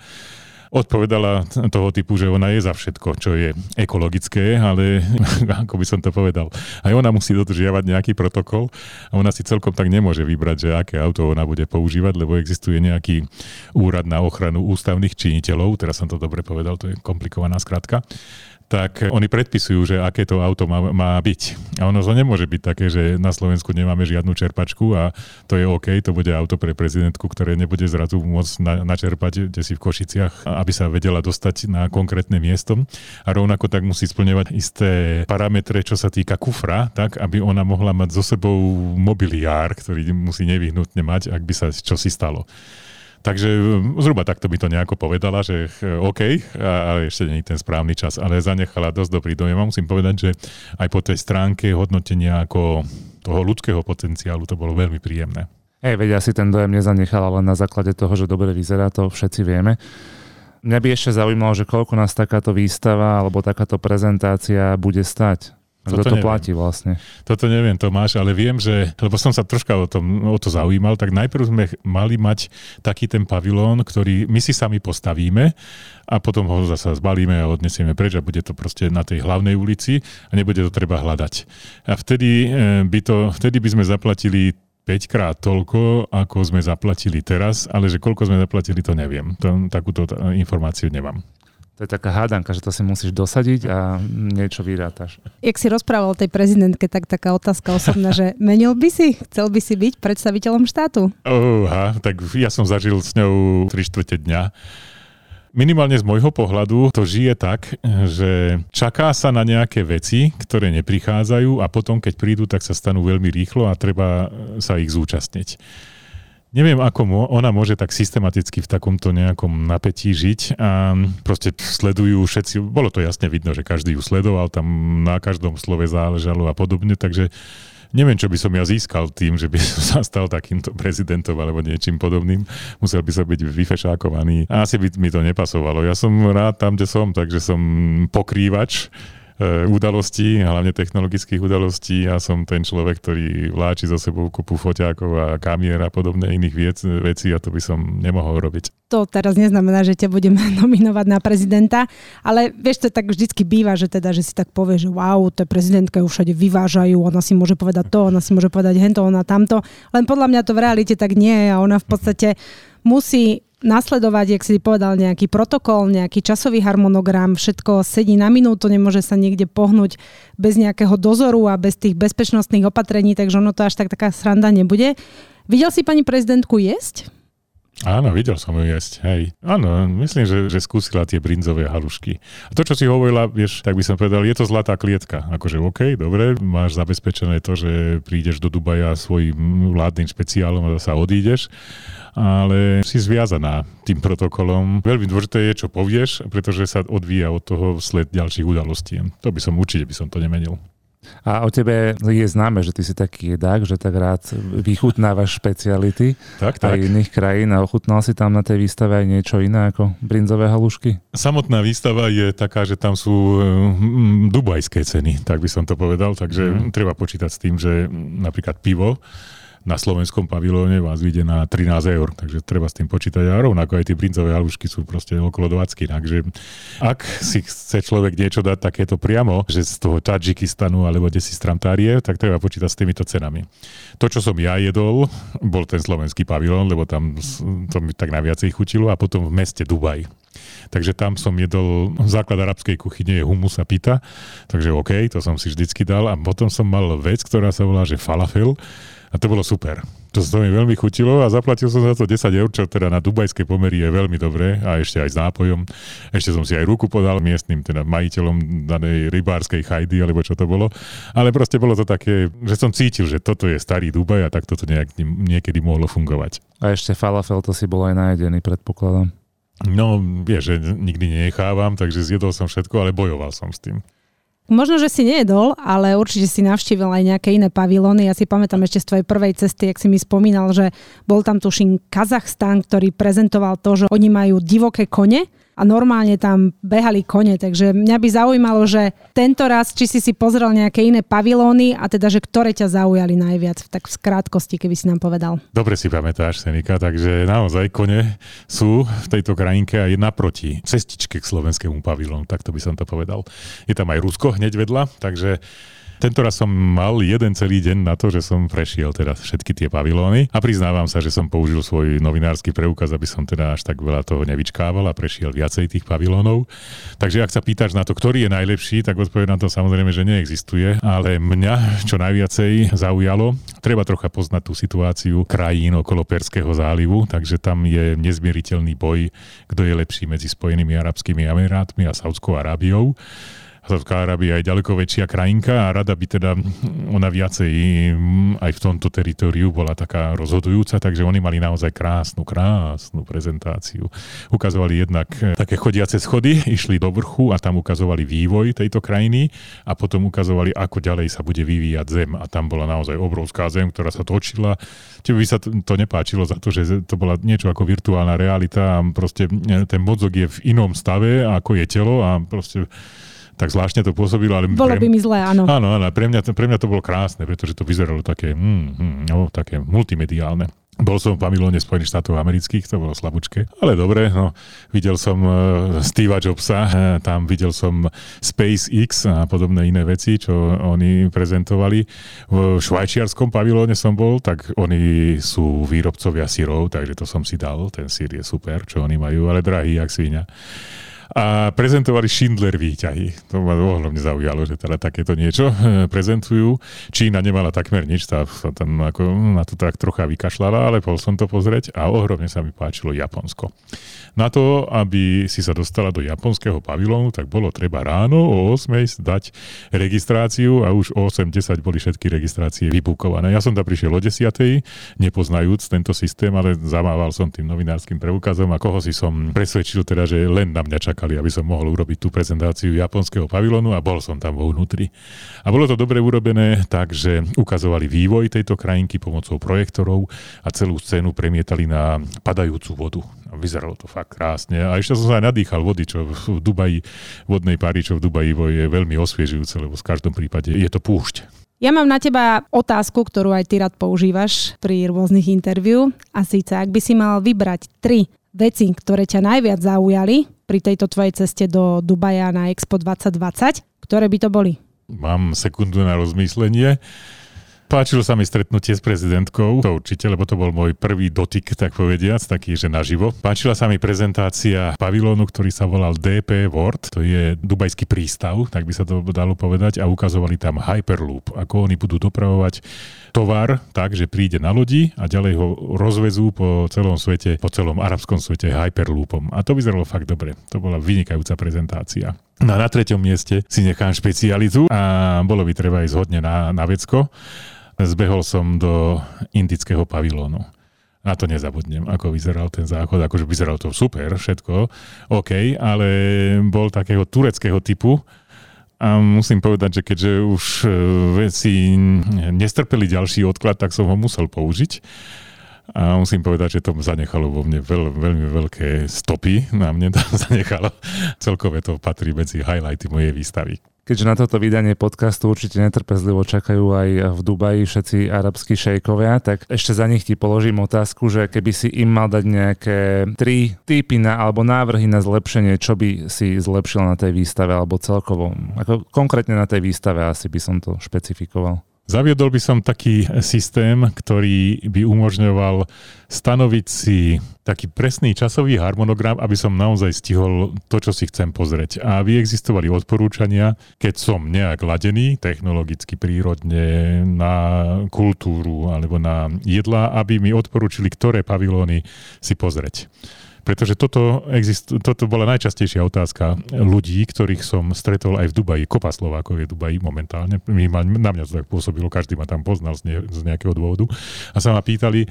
odpovedala toho typu, že ona je za všetko, čo je ekologické, ale ako by som to povedal, aj ona musí dodržiavať nejaký protokol a ona si celkom tak nemôže vybrať, že aké auto ona bude používať, lebo existuje nejaký úrad na ochranu ústavných činiteľov, teraz som to dobre povedal, to je komplikovaná skratka, tak oni predpisujú, že aké to auto má, má byť. A ono to nemôže byť také, že na Slovensku nemáme žiadnu čerpačku a to je OK, to bude auto pre prezidentku, ktoré nebude zrazu môcť na, načerpať kde si v Košiciach, aby sa vedela dostať na konkrétne miesto. A rovnako tak musí splňovať isté parametre, čo sa týka kufra, tak aby ona mohla mať so sebou mobiliár, ktorý musí nevyhnutne mať, ak by sa čosi stalo. Takže mm, zhruba takto by to nejako povedala, že OK, ale ešte nie je ten správny čas, ale zanechala dosť dobrý dojem. A musím povedať, že aj po tej stránke hodnotenia ako toho ľudského potenciálu to bolo veľmi príjemné. Hej, veď asi ten dojem nezanechala len na základe toho, že dobre vyzerá, to všetci vieme. Mňa by ešte zaujímalo, že koľko nás takáto výstava alebo takáto prezentácia bude stať. Kto to neviem. platí vlastne? Toto neviem, Tomáš, ale viem, že, lebo som sa troška o, tom, o to zaujímal, tak najprv sme mali mať taký ten pavilón, ktorý my si sami postavíme a potom ho zase zbalíme a odnesieme preč a bude to proste na tej hlavnej ulici a nebude to treba hľadať. A vtedy eh, by, to, vtedy by sme zaplatili 5 krát toľko, ako sme zaplatili teraz, ale že koľko sme zaplatili, to neviem. To, takúto informáciu nemám. To je taká hádanka, že to si musíš dosadiť a niečo vyrátaš. Jak si rozprával o tej prezidentke, tak taká otázka osobná, že menil by si? Chcel by si byť predstaviteľom štátu? Oha, tak ja som zažil s ňou 3 štvrte dňa. Minimálne z môjho pohľadu to žije tak, že čaká sa na nejaké veci, ktoré neprichádzajú a potom, keď prídu, tak sa stanú veľmi rýchlo a treba sa ich zúčastniť. Neviem, ako ona môže tak systematicky v takomto nejakom napätí žiť a proste sledujú všetci, bolo to jasne vidno, že každý ju sledoval, tam na každom slove záležalo a podobne, takže neviem, čo by som ja získal tým, že by som sa stal takýmto prezidentom alebo niečím podobným. Musel by som byť vyfešákovaný. A asi by mi to nepasovalo. Ja som rád tam, kde som, takže som pokrývač udalostí, hlavne technologických udalostí. Ja som ten človek, ktorý vláči za sebou kupu foťákov a kamier a podobné iných viec, vecí a to by som nemohol robiť. To teraz neznamená, že ťa budeme nominovať na prezidenta, ale vieš, to tak vždycky býva, že teda, že si tak povie, že wow, to prezidentka ju všade vyvážajú, ona si môže povedať to, ona si môže povedať hento, ona tamto, len podľa mňa to v realite tak nie je a ona v podstate musí nasledovať, jak si povedal, nejaký protokol, nejaký časový harmonogram, všetko sedí na minútu, nemôže sa niekde pohnúť bez nejakého dozoru a bez tých bezpečnostných opatrení, takže ono to až tak taká sranda nebude. Videl si pani prezidentku jesť? Áno, videl som ju jesť, hej. Áno, myslím, že, že skúsila tie brinzové halušky. A to, čo si hovorila, vieš, tak by som povedal, je to zlatá klietka. Akože OK, dobre, máš zabezpečené to, že prídeš do Dubaja svojim vládnym špeciálom a sa odídeš ale si zviazaná tým protokolom. Veľmi dôležité je, čo povieš, pretože sa odvíja od toho sled ďalších udalostí. To by som určite by som to nemenil. A o tebe je známe, že ty si taký jedák, že tak rád vychutnávaš špeciality tak, tak. aj iných krajín a ochutnal si tam na tej výstave aj niečo iné ako brinzové halušky? Samotná výstava je taká, že tam sú mm, dubajské ceny, tak by som to povedal, takže mm. treba počítať s tým, že napríklad pivo na slovenskom pavilóne vás vyjde na 13 eur, takže treba s tým počítať. A rovnako aj tie brincové halušky sú proste okolo 20, takže ak si chce človek niečo dať takéto priamo, že z toho Tadžikistanu alebo kde si z Tramtárie, tak treba počítať s týmito cenami. To, čo som ja jedol, bol ten slovenský pavilón, lebo tam to mi tak najviacej chutilo. A potom v meste Dubaj. Takže tam som jedol základ arabskej kuchyne je humus a pita, takže OK, to som si vždycky dal. A potom som mal vec, ktorá sa volá, že falafel a to bolo super. To sa mi veľmi chutilo a zaplatil som za to 10 eur, čo teda na dubajskej pomery je veľmi dobré a ešte aj s nápojom. Ešte som si aj ruku podal miestnym teda majiteľom danej rybárskej chajdy, alebo čo to bolo. Ale proste bolo to také, že som cítil, že toto je starý Dubaj a tak toto nejak, niekedy mohlo fungovať. A ešte falafel, to si bol aj najedený, predpokladám. No, vieš, že nikdy nenechávam, takže zjedol som všetko, ale bojoval som s tým. Možno, že si nejedol, ale určite si navštívil aj nejaké iné pavilóny. Ja si pamätám ešte z tvojej prvej cesty, ak si mi spomínal, že bol tam tuším Kazachstan, ktorý prezentoval to, že oni majú divoké kone a normálne tam behali kone, takže mňa by zaujímalo, že tento raz, či si si pozrel nejaké iné pavilóny a teda, že ktoré ťa zaujali najviac, tak v skrátkosti, keby si nám povedal. Dobre si pamätáš, Senika, takže naozaj kone sú v tejto krajinke aj naproti cestičke k slovenskému pavilónu, tak to by som to povedal. Je tam aj Rusko hneď vedľa, takže tento raz som mal jeden celý deň na to, že som prešiel teda všetky tie pavilóny a priznávam sa, že som použil svoj novinársky preukaz, aby som teda až tak veľa toho nevyčkával a prešiel viacej tých pavilónov. Takže ak sa pýtaš na to, ktorý je najlepší, tak odpoveď na to samozrejme, že neexistuje, ale mňa čo najviacej zaujalo, treba trocha poznať tú situáciu krajín okolo Perského zálivu, takže tam je nezmieriteľný boj, kto je lepší medzi Spojenými arabskými emirátmi a Saudskou Arábiou. Saudská Arábia je ďaleko väčšia krajinka a rada by teda ona viacej aj v tomto teritoriu bola taká rozhodujúca, takže oni mali naozaj krásnu, krásnu prezentáciu. Ukazovali jednak eh, také chodiace schody, išli do vrchu a tam ukazovali vývoj tejto krajiny a potom ukazovali, ako ďalej sa bude vyvíjať zem a tam bola naozaj obrovská zem, ktorá sa točila. Tebe by sa to nepáčilo za to, že to bola niečo ako virtuálna realita a proste eh, ten mozog je v inom stave, ako je telo a proste tak zvláštne to pôsobilo. Ale bolo pre... by mi zlé, áno. Áno, áno, pre mňa, pre mňa to bolo krásne, pretože to vyzeralo také, mm, mm, no, také multimediálne. Bol som v pavilóne Spojených štátov amerických, to bolo slabúčke. Ale dobre, no, videl som uh, Steva Jobsa, uh, tam videl som SpaceX a podobné iné veci, čo oni prezentovali. V švajčiarskom pavilóne som bol, tak oni sú výrobcovia syrov, takže to som si dal, ten sír je super, čo oni majú, ale drahý, jak svíňa a prezentovali Schindler výťahy. To ma ohromne zaujalo, že teda takéto niečo eh, prezentujú. Čína nemala takmer nič, tá sa tam ako na to tak trocha vykašľala, ale bol som to pozrieť a ohromne sa mi páčilo Japonsko. Na to, aby si sa dostala do japonského pavilónu, tak bolo treba ráno o 8 dať registráciu a už o 8.10 boli všetky registrácie vybukované. Ja som tam prišiel o 10. nepoznajúc tento systém, ale zamával som tým novinárskym preukazom a koho si som presvedčil teda, že len na mňa čakali, aby som mohol urobiť tú prezentáciu japonského pavilónu a bol som tam vo vnútri. A bolo to dobre urobené, takže ukazovali vývoj tejto krajinky pomocou projektorov a celú scénu premietali na padajúcu vodu. Vyzeralo to fakt krásne. A ešte som sa aj nadýchal vody, čo v Dubaji, vodnej páry, čo v Dubaji je veľmi osviežujúce, lebo v každom prípade je to púšť. Ja mám na teba otázku, ktorú aj ty rád používaš pri rôznych interviu. A síce, ak by si mal vybrať tri veci, ktoré ťa najviac zaujali pri tejto tvojej ceste do Dubaja na Expo 2020, ktoré by to boli? Mám sekundu na rozmýšlenie. Páčilo sa mi stretnutie s prezidentkou, to určite, lebo to bol môj prvý dotyk, tak povediac, taký, že naživo. Páčila sa mi prezentácia pavilónu, ktorý sa volal DP World, to je dubajský prístav, tak by sa to dalo povedať, a ukazovali tam Hyperloop, ako oni budú dopravovať tovar tak, že príde na lodi a ďalej ho rozvezú po celom svete, po celom arabskom svete Hyperloopom. A to vyzeralo fakt dobre. To bola vynikajúca prezentácia. No a na treťom mieste si nechám špecialitu a bolo by treba ísť hodne na, na vecko zbehol som do indického pavilónu. Na to nezabudnem, ako vyzeral ten záchod. Akože vyzeral to super, všetko, OK, ale bol takého tureckého typu, a musím povedať, že keďže už e, veci nestrpeli ďalší odklad, tak som ho musel použiť. A musím povedať, že to zanechalo vo mne veľ, veľmi veľké stopy. Na mne to zanechalo. Celkové to patrí medzi highlighty mojej výstavy. Keďže na toto vydanie podcastu určite netrpezlivo čakajú aj v Dubaji všetci arabskí šejkovia, tak ešte za nich ti položím otázku, že keby si im mal dať nejaké tri typy na, alebo návrhy na zlepšenie, čo by si zlepšil na tej výstave alebo celkovo, ako konkrétne na tej výstave asi by som to špecifikoval. Zaviedol by som taký systém, ktorý by umožňoval stanoviť si taký presný časový harmonogram, aby som naozaj stihol to, čo si chcem pozrieť. A aby existovali odporúčania, keď som nejak ladený, technologicky, prírodne, na kultúru alebo na jedla, aby mi odporúčili, ktoré pavilóny si pozrieť. Pretože toto, exist, toto bola najčastejšia otázka ľudí, ktorých som stretol aj v Dubaji. Kopa Slovákov je v Dubaji momentálne. Na mňa to tak pôsobilo, každý ma tam poznal z, ne, z nejakého dôvodu. A sa ma pýtali,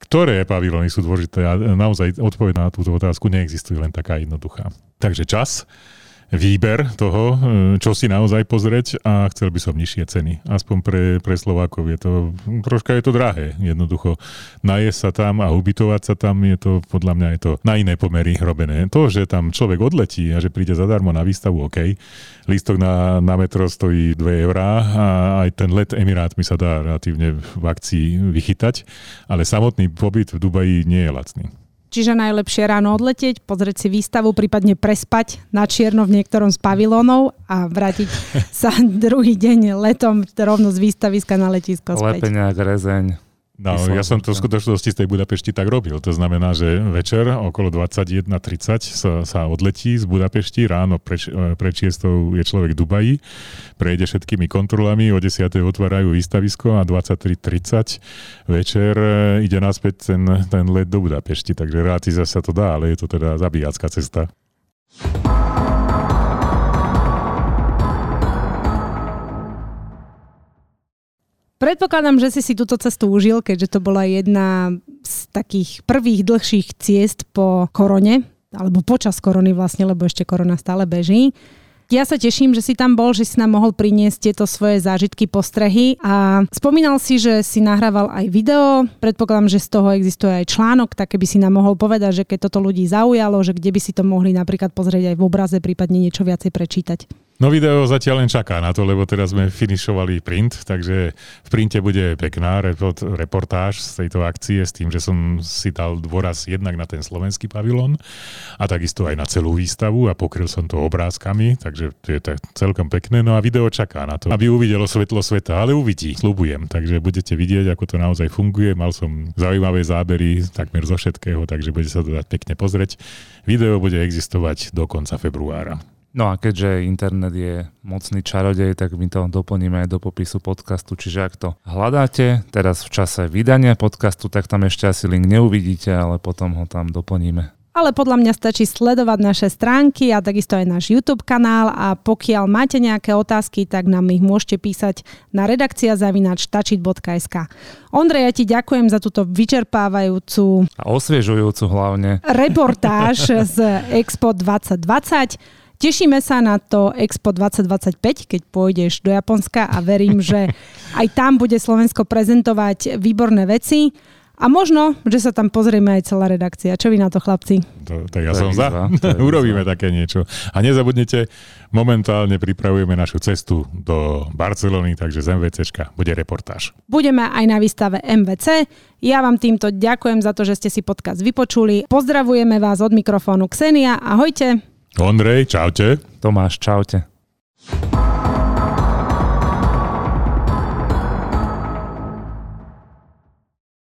ktoré pavilóny sú dôležité a naozaj odpoveď na túto otázku neexistuje len taká jednoduchá. Takže čas, výber toho, e, čo si naozaj pozrieť a chcel by som nižšie ceny. Aspoň pre, pre Slovákov je to, troška je to drahé, jednoducho. Najesť sa tam a ubytovať sa tam, je to, podľa mňa je to na iné pomery robené. To, že tam človek odletí a že príde zadarmo na výstavu, OK. Lístok na, na metro stojí 2 eurá a aj ten let Emirátmi sa dá relatívne v akcii vychytať, ale samotný pobyt v Dubaji nie je lacný. Čiže najlepšie ráno odletieť, pozrieť si výstavu, prípadne prespať na čierno v niektorom z pavilónov a vrátiť sa druhý deň letom rovno z výstaviska na letisko späť. Lepeniak, rezeň. No, ja som to v skutočnosti z tej Budapešti tak robil. To znamená, že večer okolo 21.30 sa, sa odletí z Budapešti, ráno pre, pre je človek v Dubaji, prejde všetkými kontrolami, o 10. otvárajú výstavisko a 23.30 večer e, ide naspäť ten, ten let do Budapešti. Takže realizácia sa to dá, ale je to teda zabíjacká cesta. Predpokladám, že si si túto cestu užil, keďže to bola jedna z takých prvých dlhších ciest po korone, alebo počas korony vlastne, lebo ešte korona stále beží. Ja sa teším, že si tam bol, že si nám mohol priniesť tieto svoje zážitky, postrehy a spomínal si, že si nahrával aj video. Predpokladám, že z toho existuje aj článok, tak keby si nám mohol povedať, že keď toto ľudí zaujalo, že kde by si to mohli napríklad pozrieť aj v obraze, prípadne niečo viacej prečítať. No video zatiaľ len čaká na to, lebo teraz sme finišovali print, takže v printe bude pekná reportáž z tejto akcie s tým, že som si dal dôraz jednak na ten slovenský pavilon a takisto aj na celú výstavu a pokryl som to obrázkami, takže to je tak celkom pekné. No a video čaká na to, aby uvidelo svetlo sveta, ale uvidí, slubujem. Takže budete vidieť, ako to naozaj funguje. Mal som zaujímavé zábery takmer zo všetkého, takže bude sa to dať pekne pozrieť. Video bude existovať do konca februára. No a keďže internet je mocný čarodej, tak my to doplníme aj do popisu podcastu, čiže ak to hľadáte teraz v čase vydania podcastu, tak tam ešte asi link neuvidíte, ale potom ho tam doplníme. Ale podľa mňa stačí sledovať naše stránky a takisto aj náš YouTube kanál a pokiaľ máte nejaké otázky, tak nám ich môžete písať na redakcia zavinač tačit.sk. Ondrej, ja ti ďakujem za túto vyčerpávajúcu a osviežujúcu hlavne reportáž z Expo 2020. Tešíme sa na to Expo 2025, keď pôjdeš do Japonska a verím, že aj tam bude Slovensko prezentovať výborné veci. A možno, že sa tam pozrieme aj celá redakcia. Čo vy na to, chlapci? To, tak ja som za. Urobíme také niečo. A nezabudnite, momentálne pripravujeme našu cestu do Barcelony, takže z MVCčka bude reportáž. Budeme aj na výstave MVC. Ja vám týmto ďakujem za to, že ste si podcast vypočuli. Pozdravujeme vás od mikrofónu Ksenia. Ahojte. Ondrej, čaute. Tomáš, čaute.